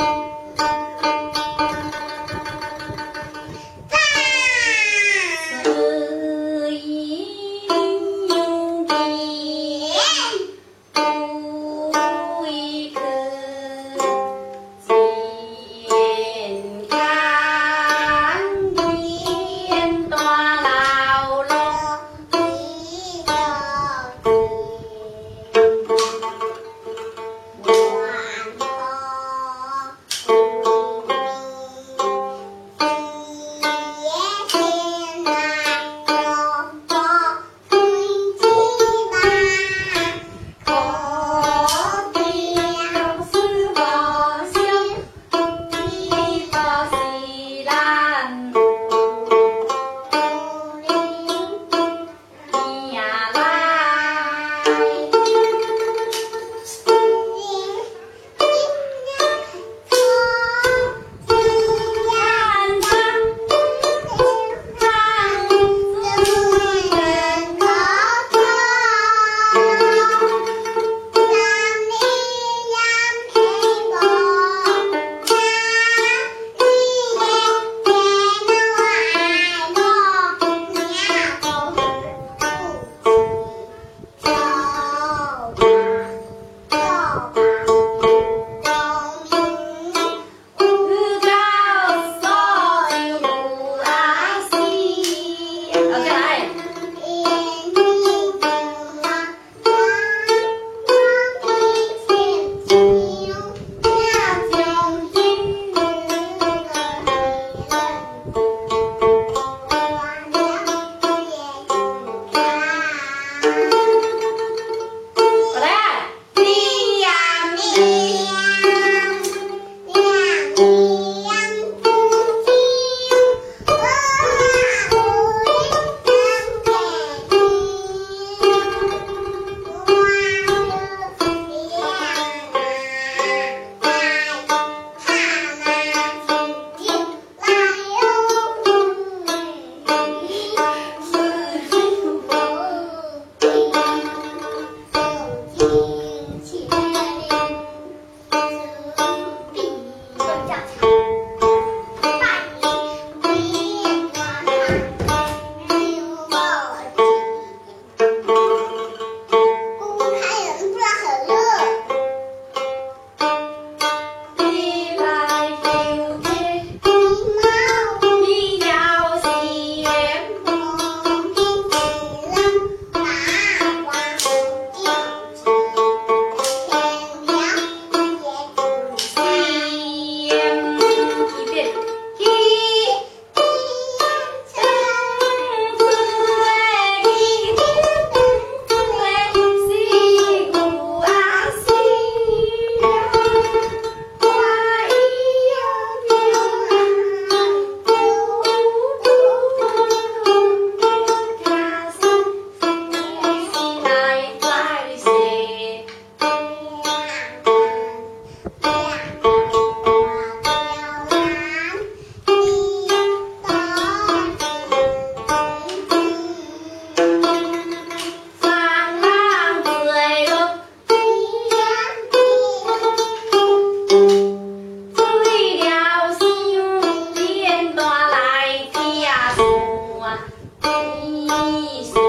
thank you Sẽ